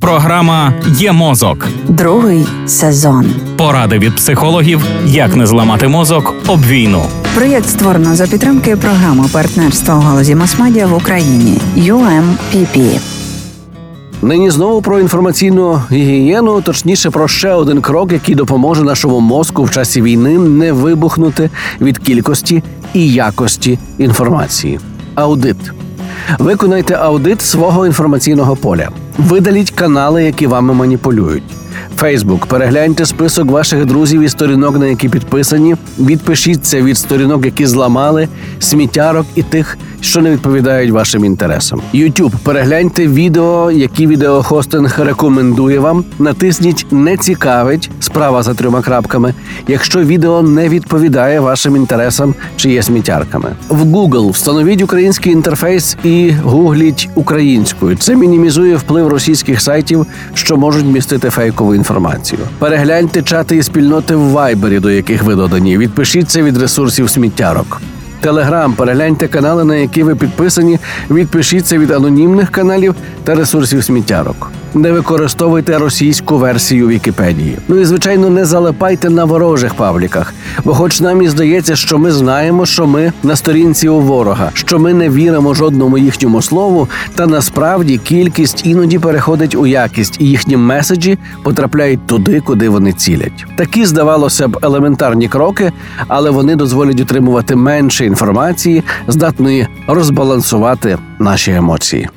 Програма Є мозок. Другий сезон. Поради від психологів, як не зламати мозок об війну. Проєкт створено за підтримки програми партнерства у галузі масмедіа в Україні UMPP. Нині знову про інформаційну гігієну, точніше про ще один крок, який допоможе нашому мозку в часі війни не вибухнути від кількості і якості інформації. Аудит. Виконайте аудит свого інформаційного поля. Видаліть канали, які вами маніпулюють. Фейсбук, перегляньте список ваших друзів і сторінок, на які підписані. Відпишіться від сторінок, які зламали, сміттярок і тих, що не відповідають вашим інтересам. YouTube, перегляньте відео, які відеохостинг рекомендує вам. Натисніть не цікавить справа за трьома крапками, якщо відео не відповідає вашим інтересам чи є сміттярками. В Google встановіть український інтерфейс і гугліть українською. Це мінімізує вплив російських сайтів, що можуть містити фейкову інформацію. Перегляньте чати і спільноти в Вайбері, до яких ви додані. Відпишіться від ресурсів сміттярок. Телеграм, перегляньте канали, на які ви підписані. Відпишіться від анонімних каналів та ресурсів сміттярок. Не використовуйте російську версію Вікіпедії. Ну і звичайно, не залипайте на ворожих пабліках, бо, хоч нам і здається, що ми знаємо, що ми на сторінці у ворога, що ми не віримо жодному їхньому слову, та насправді кількість іноді переходить у якість, і їхні меседжі потрапляють туди, куди вони цілять. Такі здавалося б елементарні кроки, але вони дозволять отримувати менше інформації, здатної розбалансувати наші емоції.